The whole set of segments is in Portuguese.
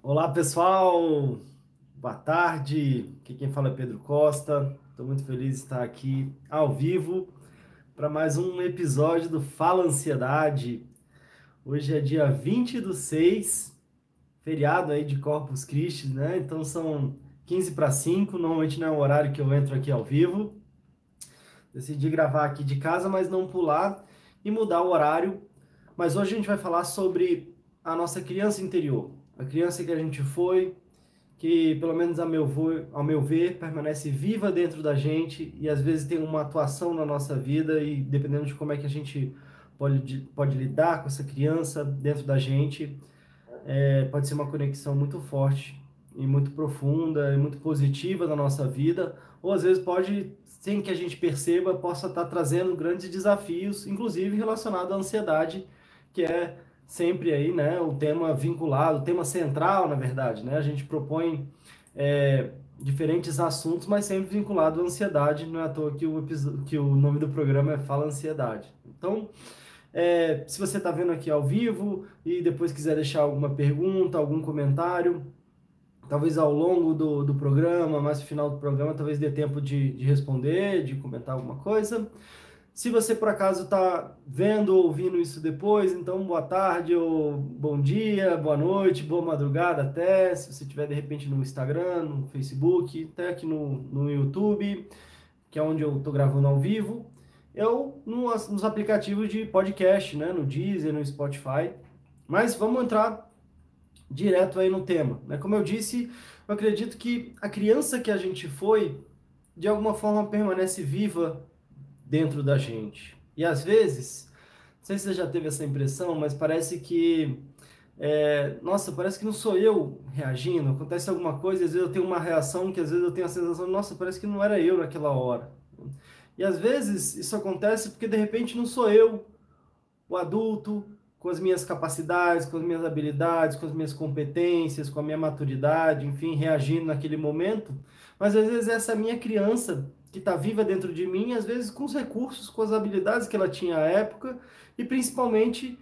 Olá pessoal, boa tarde. Aqui quem fala é Pedro Costa. Estou muito feliz de estar aqui ao vivo para mais um episódio do Fala Ansiedade. Hoje é dia 20 do 6, feriado aí de Corpus Christi, né? Então são 15 para 5, normalmente não é o horário que eu entro aqui ao vivo. Decidi gravar aqui de casa, mas não pular e mudar o horário. Mas hoje a gente vai falar sobre a nossa criança interior, a criança que a gente foi, que pelo menos ao meu, ao meu ver permanece viva dentro da gente e às vezes tem uma atuação na nossa vida e dependendo de como é que a gente pode, pode lidar com essa criança dentro da gente, é, pode ser uma conexão muito forte e muito profunda e muito positiva na nossa vida, ou às vezes pode, sem que a gente perceba, possa estar trazendo grandes desafios, inclusive relacionado à ansiedade, que é sempre aí, né, o tema vinculado, o tema central, na verdade, né, a gente propõe é, diferentes assuntos, mas sempre vinculado à ansiedade, não é à toa que o, que o nome do programa é Fala Ansiedade. Então, é, se você está vendo aqui ao vivo e depois quiser deixar alguma pergunta, algum comentário, talvez ao longo do, do programa, mais no final do programa, talvez dê tempo de, de responder, de comentar alguma coisa. Se você por acaso está vendo ou ouvindo isso depois, então boa tarde ou bom dia, boa noite, boa madrugada até. Se você estiver de repente no Instagram, no Facebook, até aqui no, no YouTube, que é onde eu estou gravando ao vivo, ou no, nos aplicativos de podcast, né? no Deezer, no Spotify. Mas vamos entrar direto aí no tema. Né? Como eu disse, eu acredito que a criança que a gente foi, de alguma forma permanece viva dentro da gente. E às vezes, não sei se você já teve essa impressão, mas parece que, é, nossa, parece que não sou eu reagindo, acontece alguma coisa, às vezes eu tenho uma reação que às vezes eu tenho a sensação, nossa, parece que não era eu naquela hora. E às vezes isso acontece porque de repente não sou eu, o adulto, com as minhas capacidades, com as minhas habilidades, com as minhas competências, com a minha maturidade, enfim, reagindo naquele momento, mas às vezes essa minha criança que está viva dentro de mim, às vezes com os recursos, com as habilidades que ela tinha à época, e principalmente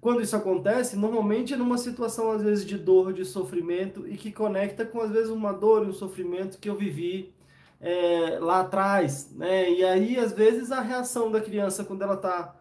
quando isso acontece, normalmente é numa situação às vezes de dor, de sofrimento e que conecta com às vezes uma dor e um sofrimento que eu vivi é, lá atrás, né? E aí às vezes a reação da criança quando ela está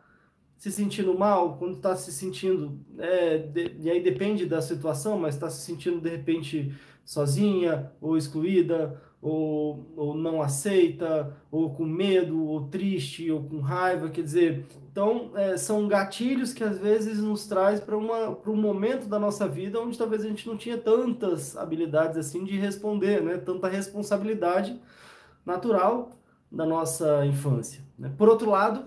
se sentindo mal, quando está se sentindo, é, de, e aí depende da situação, mas está se sentindo de repente sozinha ou excluída ou, ou não aceita, ou com medo, ou triste, ou com raiva, quer dizer, então é, são gatilhos que às vezes nos traz para um momento da nossa vida onde talvez a gente não tinha tantas habilidades assim de responder, né? tanta responsabilidade natural da nossa infância. Né? Por outro lado,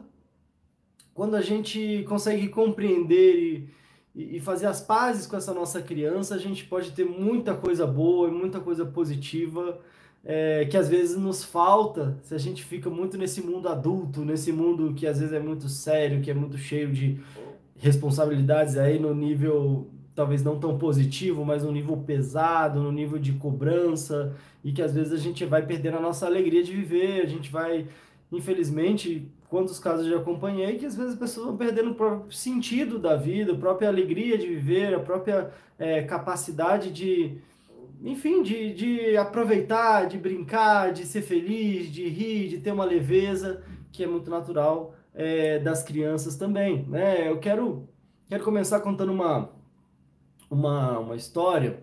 quando a gente consegue compreender e, e fazer as pazes com essa nossa criança, a gente pode ter muita coisa boa e muita coisa positiva é, que às vezes nos falta se a gente fica muito nesse mundo adulto, nesse mundo que às vezes é muito sério, que é muito cheio de responsabilidades aí no nível talvez não tão positivo, mas no nível pesado, no nível de cobrança, e que às vezes a gente vai perder a nossa alegria de viver, a gente vai, infelizmente, quantos casos já acompanhei, que às vezes as pessoas vão perdendo o próprio sentido da vida, a própria alegria de viver, a própria é, capacidade de, enfim, de, de aproveitar, de brincar, de ser feliz, de rir, de ter uma leveza que é muito natural é, das crianças também, né? Eu quero, quero começar contando uma, uma, uma história,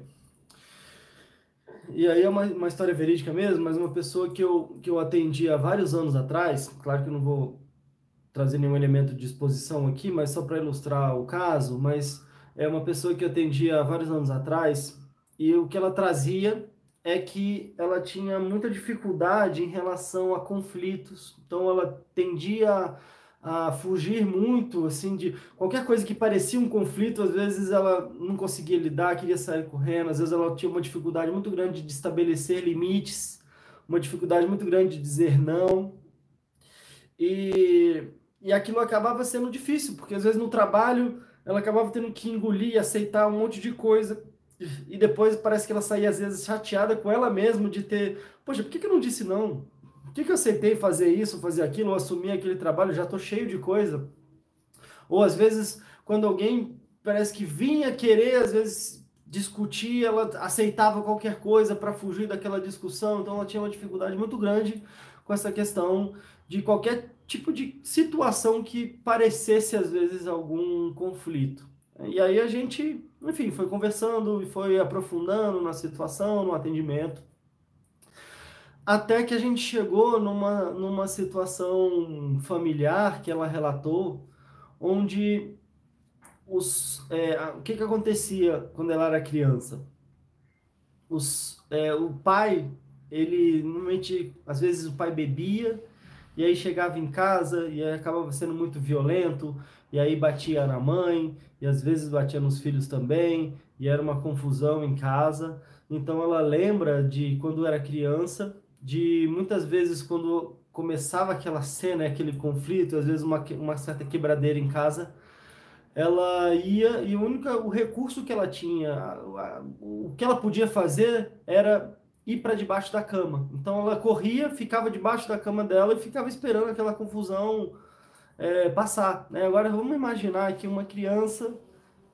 e aí é uma, uma história verídica mesmo, mas uma pessoa que eu, que eu atendi há vários anos atrás, claro que eu não vou trazer nenhum elemento de exposição aqui, mas só para ilustrar o caso, mas é uma pessoa que eu atendi há vários anos atrás, e o que ela trazia é que ela tinha muita dificuldade em relação a conflitos. Então ela tendia a, fugir muito, assim, de qualquer coisa que parecia um conflito, às vezes ela não conseguia lidar, queria sair correndo, às vezes ela tinha uma dificuldade muito grande de estabelecer limites, uma dificuldade muito grande de dizer não. E, e aquilo acabava sendo difícil, porque às vezes no trabalho ela acabava tendo que engolir, aceitar um monte de coisa e depois parece que ela saía às vezes chateada com ela mesma de ter, poxa, por que, que eu não disse não? Por que, que eu aceitei fazer isso, fazer aquilo, ou assumir aquele trabalho? Já estou cheio de coisa. Ou às vezes, quando alguém parece que vinha querer, às vezes, discutir, ela aceitava qualquer coisa para fugir daquela discussão, então ela tinha uma dificuldade muito grande com essa questão de qualquer tipo de situação que parecesse às vezes algum conflito. E aí a gente, enfim, foi conversando e foi aprofundando na situação, no atendimento, até que a gente chegou numa, numa situação familiar que ela relatou, onde os, é, o que, que acontecia quando ela era criança? Os, é, o pai, ele normalmente, às vezes o pai bebia, e aí chegava em casa e acabava sendo muito violento, e aí batia na mãe, e às vezes batia nos filhos também, e era uma confusão em casa. Então ela lembra de quando era criança, de muitas vezes quando começava aquela cena, aquele conflito, às vezes uma, uma certa quebradeira em casa, ela ia e o único o recurso que ela tinha, o que ela podia fazer era ir para debaixo da cama. Então ela corria, ficava debaixo da cama dela e ficava esperando aquela confusão é, passar. Né? Agora vamos imaginar aqui uma criança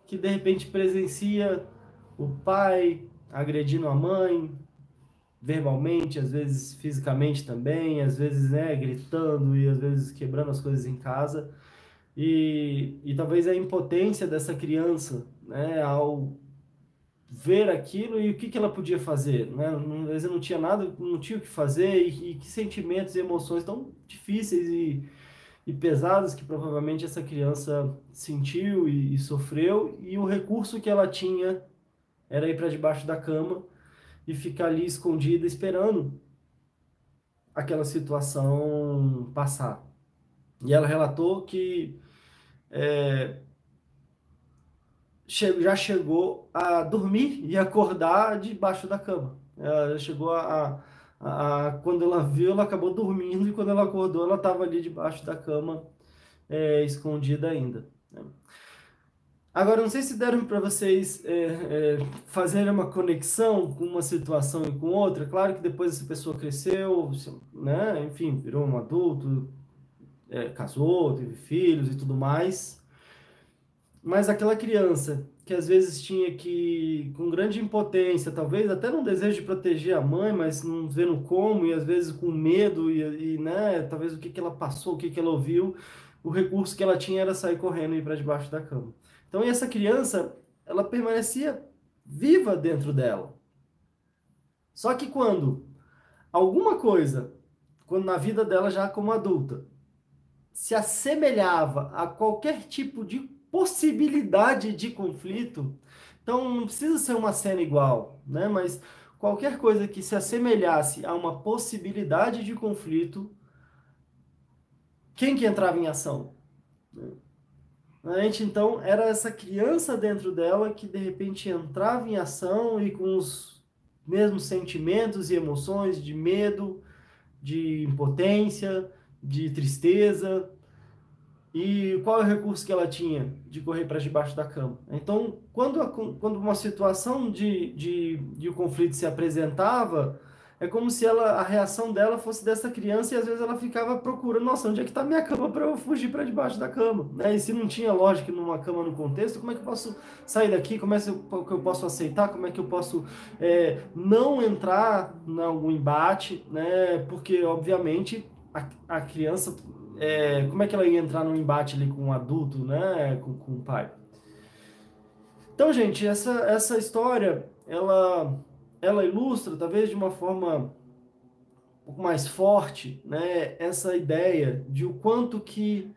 que de repente presencia o pai agredindo a mãe verbalmente, às vezes fisicamente também, às vezes né, gritando e às vezes quebrando as coisas em casa. E, e talvez a impotência dessa criança, né, ao ver aquilo e o que, que ela podia fazer, né? Às vezes não tinha nada, não tinha o que fazer e, e que sentimentos e emoções tão difíceis e, e que provavelmente essa criança sentiu e, e sofreu e o recurso que ela tinha era ir para debaixo da cama e ficar ali escondida esperando aquela situação passar. E ela relatou que é, já chegou a dormir e acordar debaixo da cama. Ela chegou a, a, a, Quando ela viu, ela acabou dormindo e quando ela acordou, ela estava ali debaixo da cama, é, escondida ainda. Né? Agora, não sei se deram para vocês é, é, fazerem uma conexão com uma situação e com outra. Claro que depois essa pessoa cresceu, né? enfim, virou um adulto, é, casou, teve filhos e tudo mais. Mas aquela criança que às vezes tinha que, com grande impotência, talvez até não desejo de proteger a mãe, mas não vendo como, e às vezes com medo, e, e né, talvez o que, que ela passou, o que, que ela ouviu, o recurso que ela tinha era sair correndo e ir para debaixo da cama. Então, essa criança, ela permanecia viva dentro dela. Só que quando alguma coisa, quando na vida dela já como adulta, se assemelhava a qualquer tipo de possibilidade de conflito, então não precisa ser uma cena igual, né? Mas qualquer coisa que se assemelhasse a uma possibilidade de conflito, quem que entrava em ação? A gente então era essa criança dentro dela que de repente entrava em ação e com os mesmos sentimentos e emoções de medo, de impotência, de tristeza. E qual é o recurso que ela tinha? De correr para debaixo da cama. Então, quando, quando uma situação de, de, de um conflito se apresentava, é como se ela, a reação dela fosse dessa criança e às vezes ela ficava procurando, nossa, onde é que está minha cama para eu fugir para debaixo da cama? Né? E se não tinha lógica numa cama no contexto, como é que eu posso sair daqui? Como é que eu posso aceitar? Como é que eu posso é, não entrar em algum embate? Né? Porque, obviamente, a, a criança, é, como é que ela ia entrar num embate ali com um adulto, né? com, com o pai? Então, gente, essa, essa história, ela, ela ilustra, talvez de uma forma um pouco mais forte, né, essa ideia de o quanto que,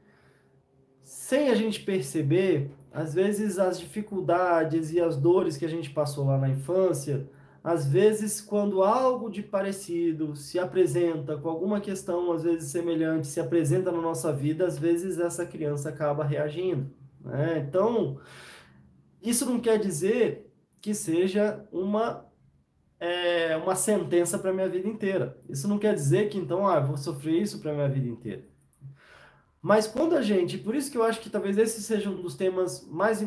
sem a gente perceber, às vezes as dificuldades e as dores que a gente passou lá na infância, às vezes, quando algo de parecido se apresenta com alguma questão, às vezes semelhante, se apresenta na nossa vida, às vezes essa criança acaba reagindo. Né? Então, isso não quer dizer que seja uma, é, uma sentença para minha vida inteira. Isso não quer dizer que, então, ah, vou sofrer isso para minha vida inteira. Mas quando a gente, por isso que eu acho que talvez esse seja um dos temas mais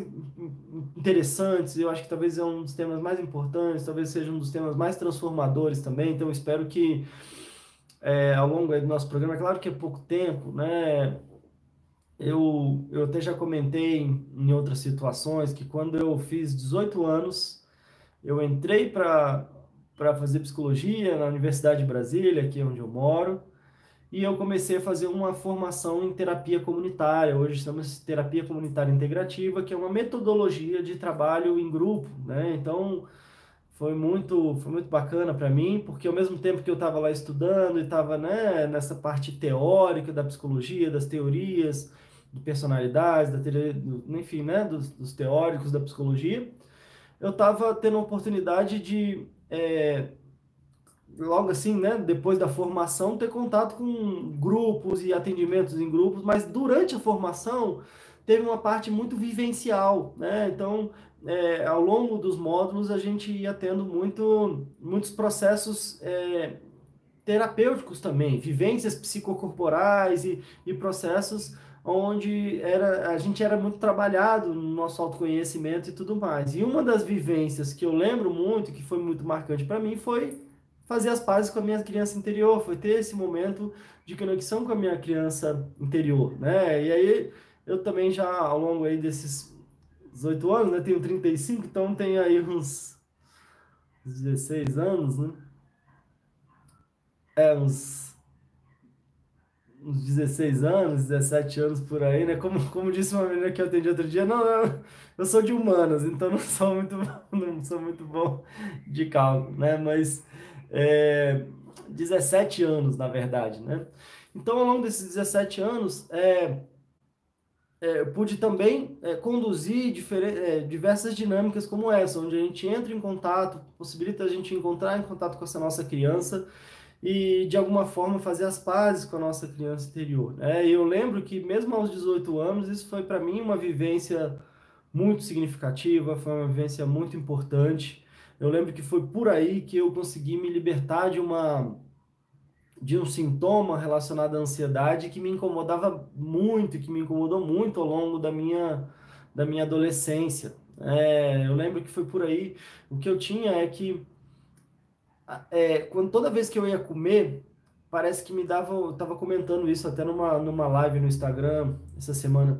interessantes, eu acho que talvez é um dos temas mais importantes, talvez seja um dos temas mais transformadores também, então espero que é, ao longo do nosso programa, é claro que é pouco tempo, né? Eu, eu até já comentei em, em outras situações que quando eu fiz 18 anos, eu entrei para fazer psicologia na Universidade de Brasília, aqui onde eu moro, e eu comecei a fazer uma formação em terapia comunitária. Hoje estamos terapia comunitária integrativa, que é uma metodologia de trabalho em grupo, né? Então, foi muito, foi muito bacana para mim, porque ao mesmo tempo que eu estava lá estudando e estava né, nessa parte teórica da psicologia, das teorias, de personalidades, da do, enfim, né, dos, dos, teóricos da psicologia, eu estava tendo a oportunidade de, é, logo assim, né, depois da formação, ter contato com grupos e atendimentos em grupos, mas durante a formação teve uma parte muito vivencial, né? Então, é, ao longo dos módulos a gente ia tendo muito, muitos processos é, terapêuticos também, vivências psicocorporais e, e processos onde era, a gente era muito trabalhado no nosso autoconhecimento e tudo mais. E uma das vivências que eu lembro muito, que foi muito marcante para mim, foi fazer as pazes com a minha criança interior, foi ter esse momento de conexão com a minha criança interior, né? E aí eu também já ao longo aí desses 18 anos, né? Tenho 35, então tem aí uns 16 anos, né? É, uns, uns 16 anos, 17 anos por aí, né? Como, como disse uma menina que eu atendi outro dia, não, não, eu sou de humanas, então não sou muito, não sou muito bom de cálculo, né? Mas é, 17 anos, na verdade, né? Então, ao longo desses 17 anos, é, é, pude também é, conduzir é, diversas dinâmicas como essa, onde a gente entra em contato, possibilita a gente encontrar em contato com essa nossa criança e, de alguma forma, fazer as pazes com a nossa criança interior. Né? Eu lembro que, mesmo aos 18 anos, isso foi para mim uma vivência muito significativa, foi uma vivência muito importante. Eu lembro que foi por aí que eu consegui me libertar de uma de um sintoma relacionado à ansiedade que me incomodava muito, que me incomodou muito ao longo da minha, da minha adolescência. É, eu lembro que foi por aí. O que eu tinha é que é, quando toda vez que eu ia comer, parece que me dava. Eu estava comentando isso até numa, numa live no Instagram essa semana.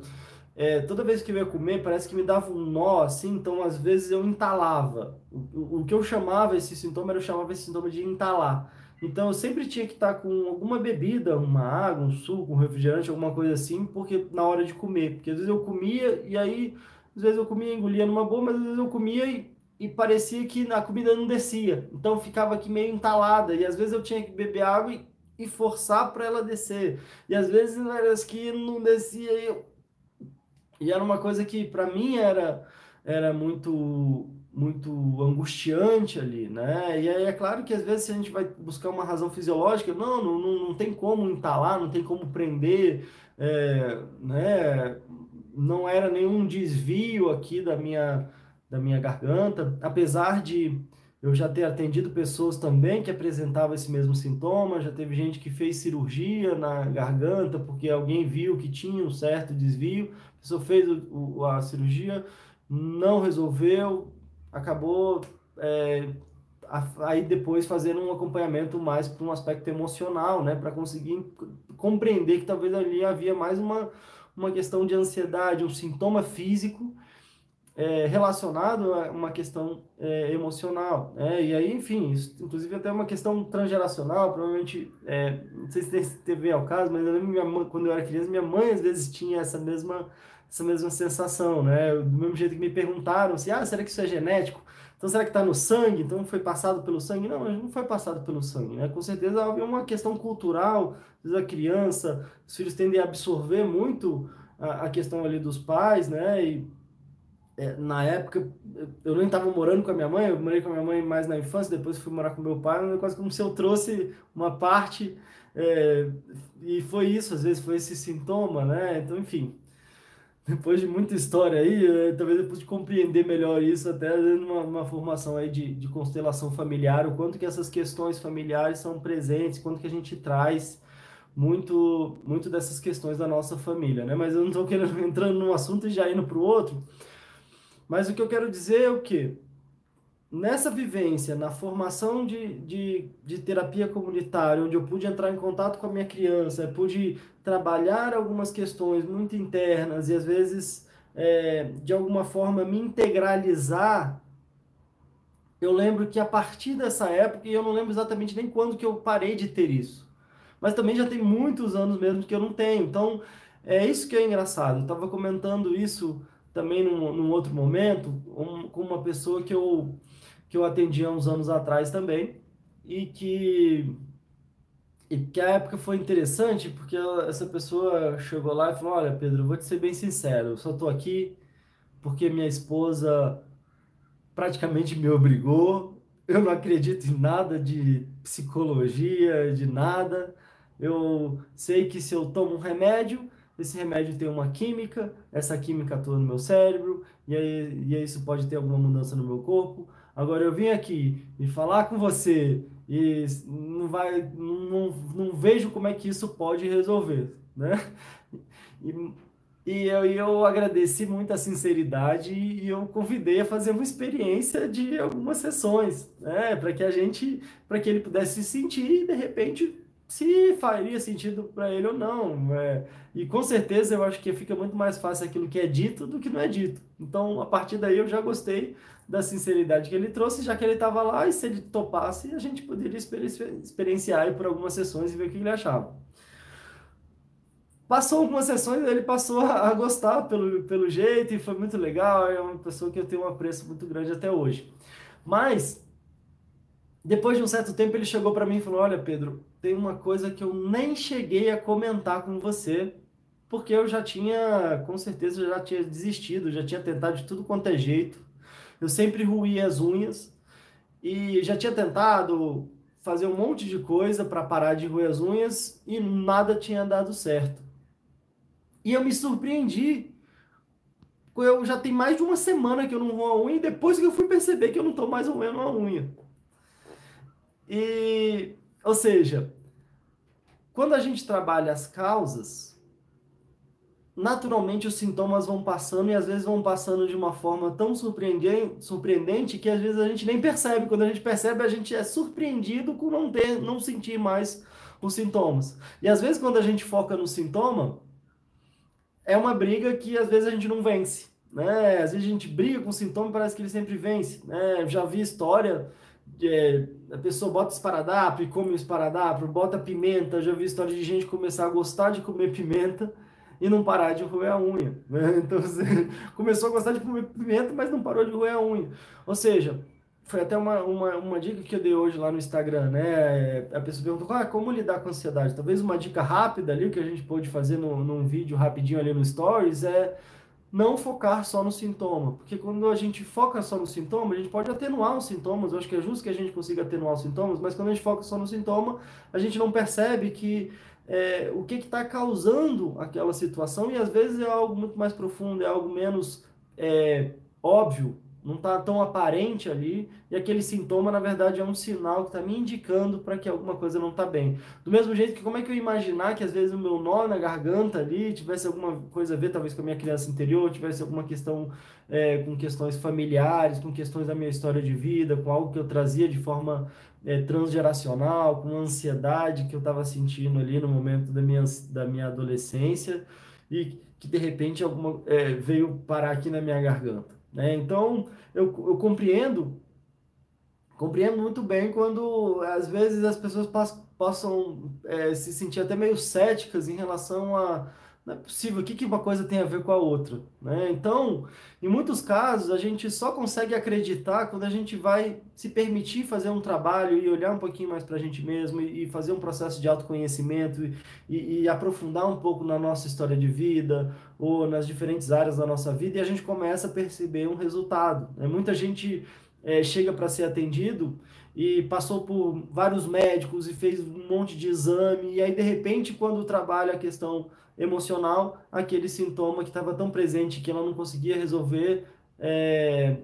É, toda vez que eu ia comer, parece que me dava um nó, assim, então às vezes eu entalava. O, o, que eu chamava esse sintoma, eu chamava esse sintoma de entalar. Então eu sempre tinha que estar com alguma bebida, uma água, um suco, um refrigerante, alguma coisa assim, porque na hora de comer, porque às vezes eu comia e aí às vezes eu comia, engolia numa boa, mas às vezes eu comia e, e parecia que a comida não descia. Então ficava aqui meio entalada e às vezes eu tinha que beber água e, e forçar para ela descer. E às vezes era que não descia e, e era uma coisa que para mim era era muito muito angustiante ali, né? E aí é claro que às vezes a gente vai buscar uma razão fisiológica, não, não, não tem como entalar, não tem como prender, é, né? Não era nenhum desvio aqui da minha, da minha garganta, apesar de eu já ter atendido pessoas também que apresentavam esse mesmo sintoma, já teve gente que fez cirurgia na garganta porque alguém viu que tinha um certo desvio, a pessoa fez o, a cirurgia, não resolveu, acabou é, aí depois fazendo um acompanhamento mais para um aspecto emocional, né, para conseguir compreender que talvez ali havia mais uma, uma questão de ansiedade, um sintoma físico é, relacionado a uma questão é, emocional, né? E aí, enfim, isso, inclusive até uma questão transgeracional, provavelmente, é, não sei se teve ao caso, mas eu lembro minha mãe, quando eu era criança, minha mãe às vezes tinha essa mesma essa mesma sensação, né? Do mesmo jeito que me perguntaram se, ah, será que isso é genético? Então, será que está no sangue? Então, foi passado pelo sangue? Não, não foi passado pelo sangue, né? Com certeza é uma questão cultural, às vezes a criança, os filhos tendem a absorver muito a, a questão ali dos pais, né? E é, na época, eu nem estava morando com a minha mãe, eu morei com a minha mãe mais na infância, depois fui morar com meu pai, é quase como se eu trouxe uma parte, é, e foi isso, às vezes foi esse sintoma, né? Então, enfim, depois de muita história aí, eh, talvez eu pude compreender melhor isso até numa uma formação aí de, de constelação familiar, o quanto que essas questões familiares são presentes, quanto que a gente traz muito muito dessas questões da nossa família, né? Mas eu não estou querendo entrando num assunto e já indo para o outro. Mas o que eu quero dizer é o quê? nessa vivência, na formação de, de, de, terapia comunitária, onde eu pude entrar em contato com a minha criança, pude trabalhar algumas questões muito internas e às vezes, é, de alguma forma, me integralizar eu lembro que a partir dessa época, e eu não lembro exatamente nem quando que eu parei de ter isso, mas também já tem muitos anos mesmo que eu não tenho. Então, é isso que é engraçado. Eu estava comentando isso também num, num outro momento um, com uma pessoa que eu, que eu atendi há uns anos atrás também, e que e que a época foi interessante porque essa pessoa chegou lá e falou: Olha, Pedro, vou te ser bem sincero, eu só estou aqui porque minha esposa praticamente me obrigou. Eu não acredito em nada de psicologia, de nada. Eu sei que se eu tomo um remédio, esse remédio tem uma química, essa química atua no meu cérebro, e aí, e aí isso pode ter alguma mudança no meu corpo. Agora eu vim aqui e falar com você e não vai não, não vejo como é que isso pode resolver, né? E, e eu, eu agradeci muito a sinceridade e eu convidei a fazer uma experiência de algumas sessões, né? Para que a gente, para que ele pudesse se sentir e de repente se faria sentido para ele ou não. É, e com certeza eu acho que fica muito mais fácil aquilo que é dito do que não é dito. Então, a partir daí eu já gostei da sinceridade que ele trouxe, já que ele estava lá, e se ele topasse, a gente poderia experienciar por algumas sessões e ver o que ele achava. Passou algumas sessões, ele passou a gostar pelo, pelo jeito e foi muito legal. É uma pessoa que eu tenho um apreço muito grande até hoje. Mas, depois de um certo tempo, ele chegou para mim e falou: Olha, Pedro, tem uma coisa que eu nem cheguei a comentar com você, porque eu já tinha, com certeza, já tinha desistido, já tinha tentado de tudo quanto é jeito. Eu sempre ruía as unhas e já tinha tentado fazer um monte de coisa para parar de roer as unhas e nada tinha dado certo. E eu me surpreendi. Eu já tem mais de uma semana que eu não vou a unha e depois que eu fui perceber que eu não estou mais roendo a unha. E, ou seja, quando a gente trabalha as causas, naturalmente os sintomas vão passando e às vezes vão passando de uma forma tão surpreendente, que às vezes a gente nem percebe. Quando a gente percebe, a gente é surpreendido com não ter, não sentir mais os sintomas. E às vezes quando a gente foca no sintoma, é uma briga que às vezes a gente não vence. Né? Às vezes a gente briga com o sintoma e parece que ele sempre vence. Né? Já vi história é, a pessoa bota esparadrapo e come o esparadrapo, bota pimenta. Já vi história de gente começar a gostar de comer pimenta e não parar de roer a unha. Né? Então você começou a gostar de comer pimenta, mas não parou de roer a unha. Ou seja, foi até uma, uma, uma dica que eu dei hoje lá no Instagram, né? A pessoa perguntou ah, como lidar com a ansiedade. Talvez uma dica rápida ali que a gente pode fazer no, num vídeo rapidinho ali no Stories é não focar só no sintoma, porque quando a gente foca só no sintoma, a gente pode atenuar os sintomas, eu acho que é justo que a gente consiga atenuar os sintomas, mas quando a gente foca só no sintoma, a gente não percebe que é, o que está causando aquela situação. E às vezes é algo muito mais profundo, é algo menos é, óbvio, não está tão aparente ali, e aquele sintoma, na verdade, é um sinal que está me indicando para que alguma coisa não está bem. Do mesmo jeito que como é que eu imaginar que às vezes o meu nó na garganta ali tivesse alguma coisa a ver, talvez, com a minha criança interior, tivesse alguma questão é, com questões familiares, com questões da minha história de vida, com algo que eu trazia de forma é, transgeracional, com ansiedade que eu estava sentindo ali no momento da minha, da minha adolescência, e que de repente alguma, é, veio parar aqui na minha garganta. Né? Então, eu, eu compreendo, compreendo muito bem quando às vezes as pessoas possam é, se sentir até meio céticas em relação a não é possível, o que, que uma coisa tem a ver com a outra? Né? Então, em muitos casos, a gente só consegue acreditar quando a gente vai se permitir fazer um trabalho e olhar um pouquinho mais para a gente mesmo e, fazer um processo de autoconhecimento e, e, aprofundar um pouco na nossa história de vida ou nas diferentes áreas da nossa vida e a gente começa a perceber um resultado. Né? Muita gente é, chega para ser atendido e passou por vários médicos e fez um monte de exame, e aí de repente, quando trabalha a questão emocional, aquele sintoma que estava tão presente que ela não conseguia resolver é,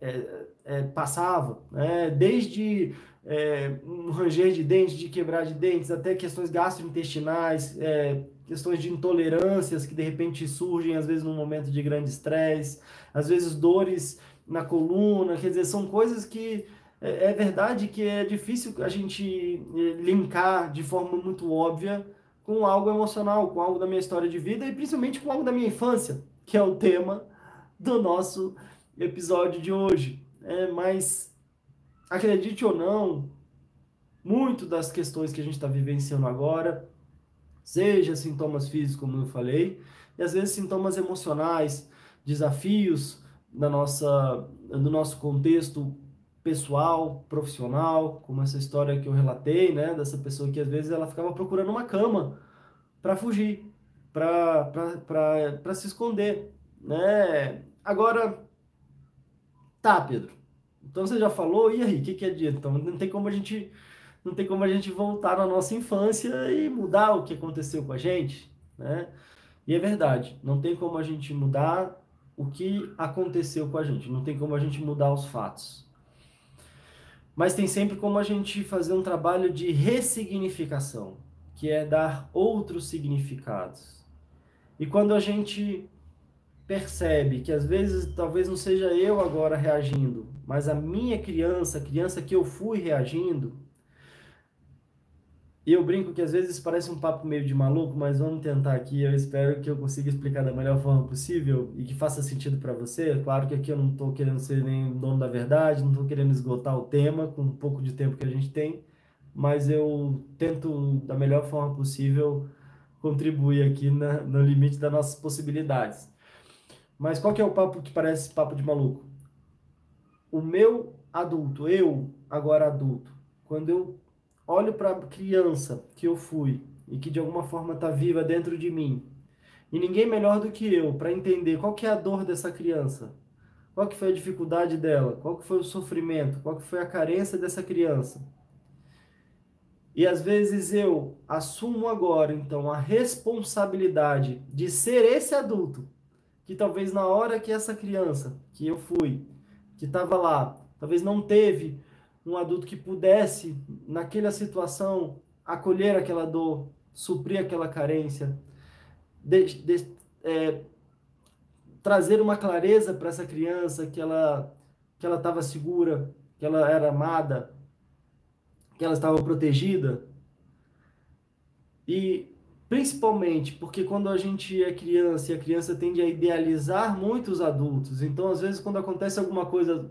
é, é, passava, né? desde é, um ranger de dentes, de quebrar de dentes, até questões gastrointestinais, é, questões de intolerâncias que de repente surgem às vezes num momento de grande estresse, às vezes dores na coluna, quer dizer, são coisas que é, é verdade que é difícil a gente linkar de forma muito óbvia com algo emocional, com algo da minha história de vida e principalmente com algo da minha infância, que é o tema do nosso episódio de hoje. É, mas acredite ou não, muito das questões que a gente está vivenciando agora, seja sintomas físicos, como eu falei, e às vezes sintomas emocionais, desafios na nossa, no nosso contexto pessoal, profissional, como essa história que eu relatei, né, dessa pessoa que às vezes ela ficava procurando uma cama para fugir, para se esconder, né? Agora, tá, Pedro. Então você já falou, e aí, o que, que adianta? Então não tem como a gente não tem como a gente voltar na nossa infância e mudar o que aconteceu com a gente, né? E é verdade, não tem como a gente mudar o que aconteceu com a gente, não tem como a gente mudar os fatos. Mas tem sempre como a gente fazer um trabalho de ressignificação, que é dar outros significados. E quando a gente percebe que às vezes talvez não seja eu agora reagindo, mas a minha criança, a criança que eu fui reagindo, e eu brinco que às vezes parece um papo meio de maluco, mas vamos tentar aqui. Eu espero que eu consiga explicar da melhor forma possível e que faça sentido para você. Claro que aqui eu não estou querendo ser nem dono da verdade, não estou querendo esgotar o tema com um pouco de tempo que a gente tem, mas eu tento da melhor forma possível contribuir aqui na, no limite das nossas possibilidades. Mas qual que é o papo que parece papo de maluco? O meu adulto, eu agora adulto, quando eu olho para a criança que eu fui e que de alguma forma está viva dentro de mim, e ninguém melhor do que eu para entender qual que é a dor dessa criança, qual que foi a dificuldade dela, qual que foi o sofrimento, qual que foi a carência dessa criança. E às vezes eu assumo agora, então, a responsabilidade de ser esse adulto que talvez na hora que essa criança, que eu fui, que estava lá, talvez não teve um adulto que pudesse, naquela situação, acolher aquela dor, suprir aquela carência, de, de, é, trazer uma clareza para essa criança que ela que ela estava segura, que ela era amada, que ela estava protegida. E principalmente porque quando a gente é criança e a criança tende a idealizar muito os adultos, então às vezes quando acontece alguma coisa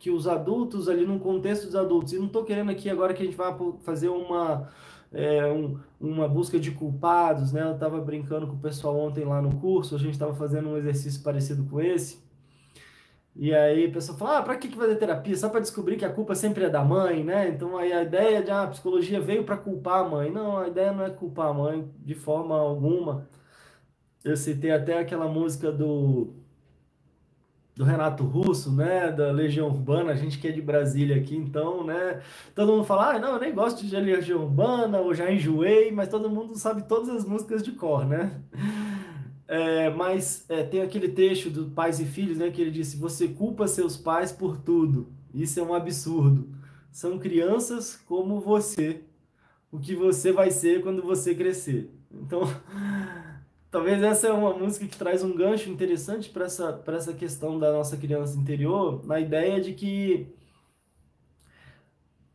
que os adultos ali num contexto dos adultos. E não estou querendo aqui agora que a gente vá fazer uma é, um, uma busca de culpados, né? Eu estava brincando com o pessoal ontem lá no curso, a gente estava fazendo um exercício parecido com esse. E aí o pessoal fala, ah, para que, que fazer terapia? Só para descobrir que a culpa sempre é da mãe, né? Então aí a ideia de ah, a psicologia veio para culpar a mãe. Não, a ideia não é culpar a mãe de forma alguma. Eu citei até aquela música do do Renato Russo, né, da Legião Urbana, a gente que é de Brasília aqui, então, né, todo mundo fala, ah, não, eu nem gosto de Legião Urbana, ou já enjoei, mas todo mundo sabe todas as músicas de cor, né? É, mas é, tem aquele texto do Pais e Filhos, né, que ele disse, você culpa seus pais por tudo, isso é um absurdo, são crianças como você, o que você vai ser quando você crescer. Então, Talvez essa é uma música que traz um gancho interessante para essa, para essa questão da nossa criança interior, na ideia de que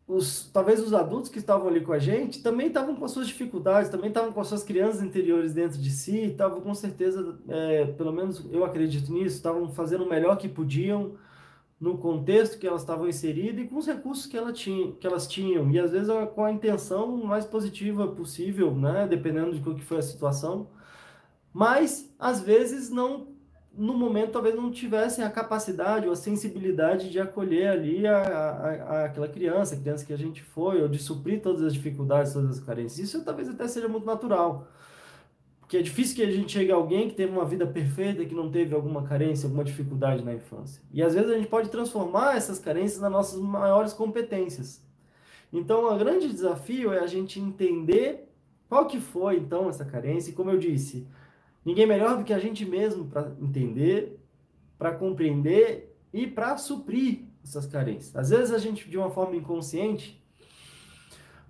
os, talvez os adultos que estavam ali com a gente também estavam com suas dificuldades, também estavam com suas crianças interiores dentro de si, estavam com certeza, é, pelo menos eu acredito nisso, estavam fazendo o melhor que podiam no contexto que elas estavam inseridas e com os recursos que, ela tinha, que elas tinham, e às vezes com a intenção mais positiva possível, né, dependendo de qual que foi a situação mas às vezes não no momento talvez não tivessem a capacidade ou a sensibilidade de acolher ali a, a, a, aquela criança, a criança que a gente foi, ou de suprir todas as dificuldades, todas as carências. Isso talvez até seja muito natural. Porque é difícil que a gente chegue a alguém que teve uma vida perfeita, que não teve alguma carência, alguma dificuldade na infância. E às vezes a gente pode transformar essas carências nas nossas maiores competências. Então, o grande desafio é a gente entender qual que foi, então, essa carência. E como eu disse, Ninguém melhor do que a gente mesmo para entender, para compreender e para suprir essas carências. Às vezes a gente, de uma forma inconsciente,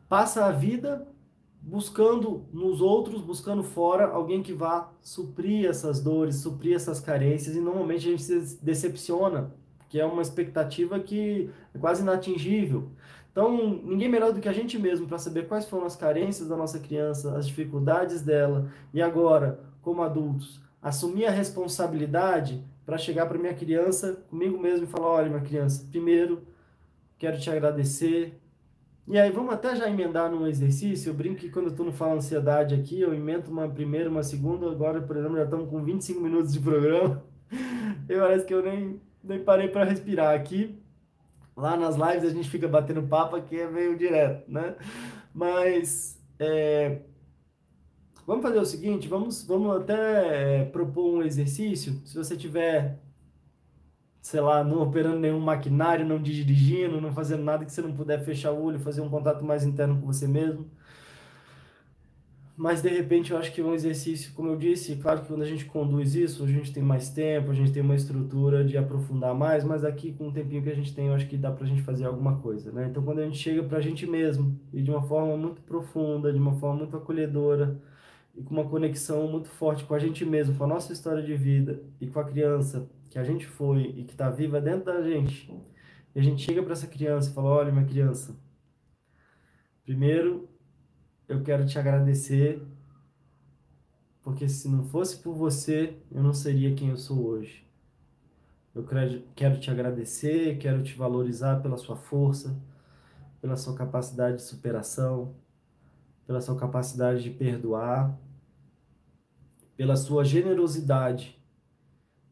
passa a vida buscando nos outros, buscando fora alguém que vá suprir essas dores, suprir essas carências, e normalmente a gente se decepciona, que é uma expectativa que é quase inatingível. Então, ninguém melhor do que a gente mesmo para saber quais foram as carências da nossa criança, as dificuldades dela, e agora como adultos, assumir a responsabilidade para chegar para minha criança, comigo mesmo, e falar: olha, minha criança, primeiro, quero te agradecer. E aí, vamos até já emendar num exercício. Eu brinco que quando estou no Fala Ansiedade aqui, eu emendo uma primeira, uma segunda. Agora, por exemplo, já estamos com 25 minutos de programa. E parece que eu nem, nem parei para respirar aqui. Lá nas lives a gente fica batendo papo aqui, é meio direto, né? Mas é, vamos fazer o seguinte, vamos, vamos até é, propor um exercício. Se você tiver sei lá, não operando nenhum maquinário, não dirigindo, não fazendo nada que você não puder fechar o olho, fazer um contato mais interno com você mesmo. Mas de repente eu acho que é um exercício, como eu disse, claro que quando a gente conduz isso, a gente tem mais tempo, a gente tem uma estrutura de aprofundar mais, mas aqui com o tempinho que a gente tem, eu acho que dá pra gente fazer alguma coisa, né? Então quando a gente chega pra gente mesmo, e de uma forma muito profunda, de uma forma muito acolhedora, e com uma conexão muito forte com a gente mesmo, com a nossa história de vida e com a criança, que a gente foi e que está viva dentro da gente, e a gente chega para essa criança e fala: Olha, minha criança, primeiro eu quero te agradecer, porque se não fosse por você, eu não seria quem eu sou hoje. Eu quero te agradecer, quero te valorizar pela sua força, pela sua capacidade de superação, pela sua capacidade de perdoar, pela sua generosidade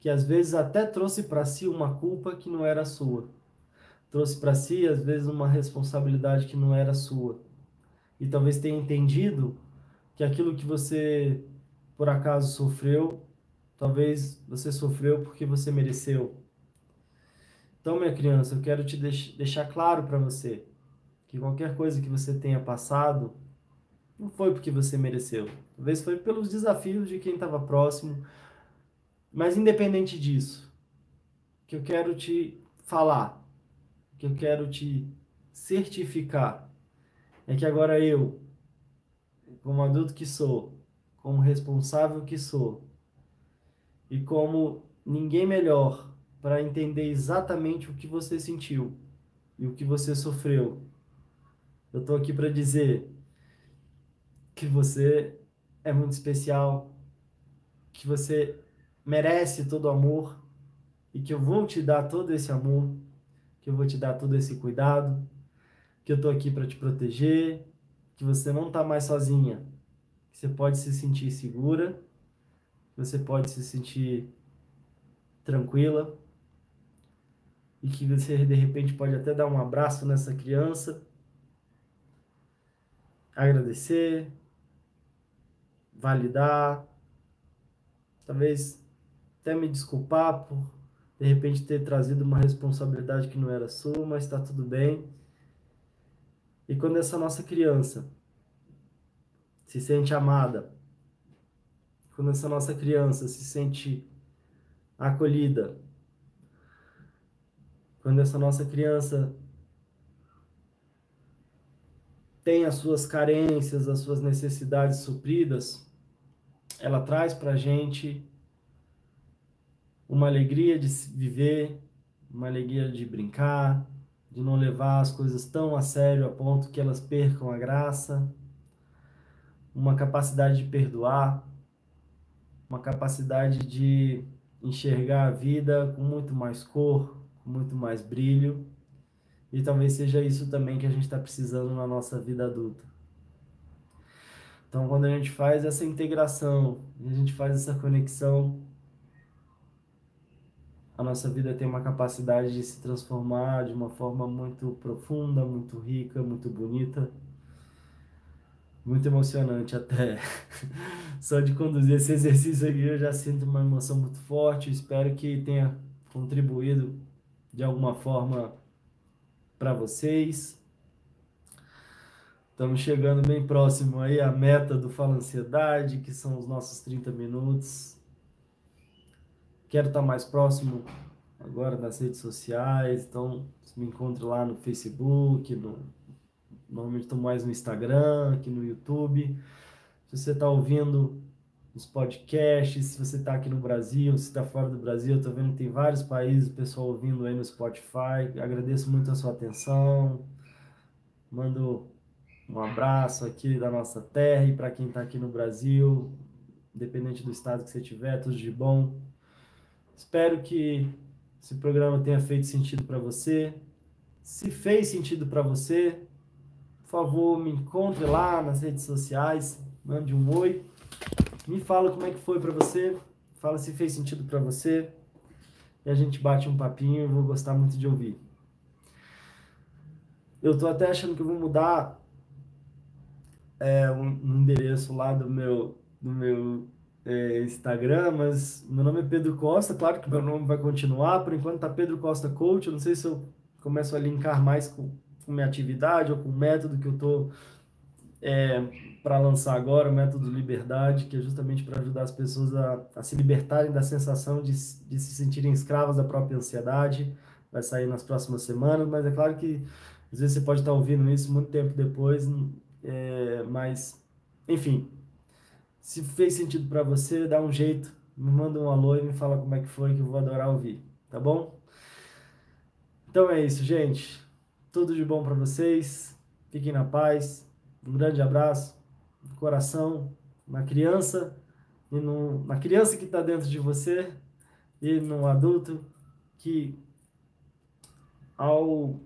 que às vezes até trouxe para si uma culpa que não era sua. Trouxe para si, às vezes, uma responsabilidade que não era sua. E talvez tenha entendido que aquilo que você por acaso sofreu, talvez você sofreu porque você mereceu. Então, minha criança, eu quero te deix deixar claro para você que qualquer coisa que você tenha passado não foi porque você mereceu. Talvez foi pelos desafios de quem estava próximo, mas independente disso, que eu quero te falar, que eu quero te certificar, é que agora eu, como adulto que sou, como responsável que sou, e como ninguém melhor para entender exatamente o que você sentiu e o que você sofreu, eu estou aqui para dizer que você é muito especial, que você merece todo o amor e que eu vou te dar todo esse amor, que eu vou te dar todo esse cuidado, que eu tô aqui para te proteger, que você não tá mais sozinha, que você pode se sentir segura, que você pode se sentir tranquila e que você de repente pode até dar um abraço nessa criança, agradecer, validar, talvez até me desculpar por de repente ter trazido uma responsabilidade que não era sua, mas está tudo bem. E quando essa nossa criança se sente amada, quando essa nossa criança se sente acolhida, quando essa nossa criança tem as suas carências, as suas necessidades supridas, ela traz para a gente uma alegria de viver, uma alegria de brincar, de não levar as coisas tão a sério a ponto que elas percam a graça, uma capacidade de perdoar, uma capacidade de enxergar a vida com muito mais cor, com muito mais brilho. E talvez seja isso também que a gente está precisando na nossa vida adulta. Então, quando a gente faz essa integração, a gente faz essa conexão, a nossa vida tem uma capacidade de se transformar de uma forma muito profunda, muito rica, muito bonita, muito emocionante até. Só de conduzir esse exercício aqui eu já sinto uma emoção muito forte. Espero que tenha contribuído de alguma forma para vocês. Estamos chegando bem próximo aí à meta do Fala Ansiedade, que são os nossos 30 minutos. Quero estar mais próximo agora nas redes sociais, então me encontre lá no Facebook, no, normalmente estou mais no Instagram, aqui no YouTube. Se você está ouvindo os podcasts, se você está aqui no Brasil, se está fora do Brasil, estou vendo que tem vários países, o pessoal ouvindo aí no Spotify. Agradeço muito a sua atenção. Mando um abraço aqui da nossa terra e para quem está aqui no Brasil, independente do estado que você tiver, tudo de bom. Espero que esse programa tenha feito sentido para você. Se fez sentido para você, por favor, me encontre lá nas redes sociais, mande um oi, me fala como é que foi para você, fala se fez sentido para você e a gente bate um papinho, eu vou gostar muito de ouvir. Eu tô até achando que eu vou mudar é, um, um endereço lá do meu, do meu é, Instagram, mas meu nome é Pedro Costa, claro que meu nome vai continuar, por enquanto tá Pedro Costa Coach, eu não sei se eu começo a linkar mais com, com minha atividade ou com o método que eu tô é, para lançar agora, o método Liberdade, que é justamente para ajudar as pessoas a, a, se libertarem da sensação de, de se sentirem escravas da própria ansiedade, vai sair nas próximas semanas, mas é claro que às vezes você pode estar ouvindo isso muito tempo depois, é, mas, enfim, se fez sentido para você, dá um jeito, me manda um alô e me fala como é que foi, que eu vou adorar ouvir, tá bom? Então é isso, gente. Tudo de bom para vocês. Fiquem na paz. Um grande abraço no coração, na criança e no, na criança que está dentro de você e no adulto que ao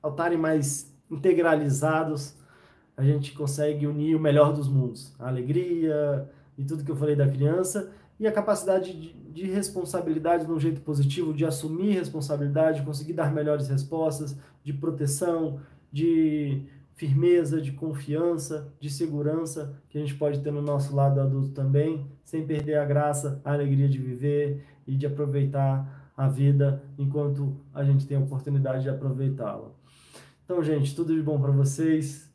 ao estarem mais integralizados a gente consegue unir o melhor dos mundos, a alegria e tudo que eu falei da criança e a capacidade de, de responsabilidade de um jeito positivo, de assumir responsabilidade, de conseguir dar melhores respostas, de proteção, de firmeza, de confiança, de segurança que a gente pode ter no nosso lado adulto também, sem perder a graça, a alegria de viver e de aproveitar a vida enquanto a gente tem a oportunidade de aproveitá-la. Então, gente, tudo de bom para vocês.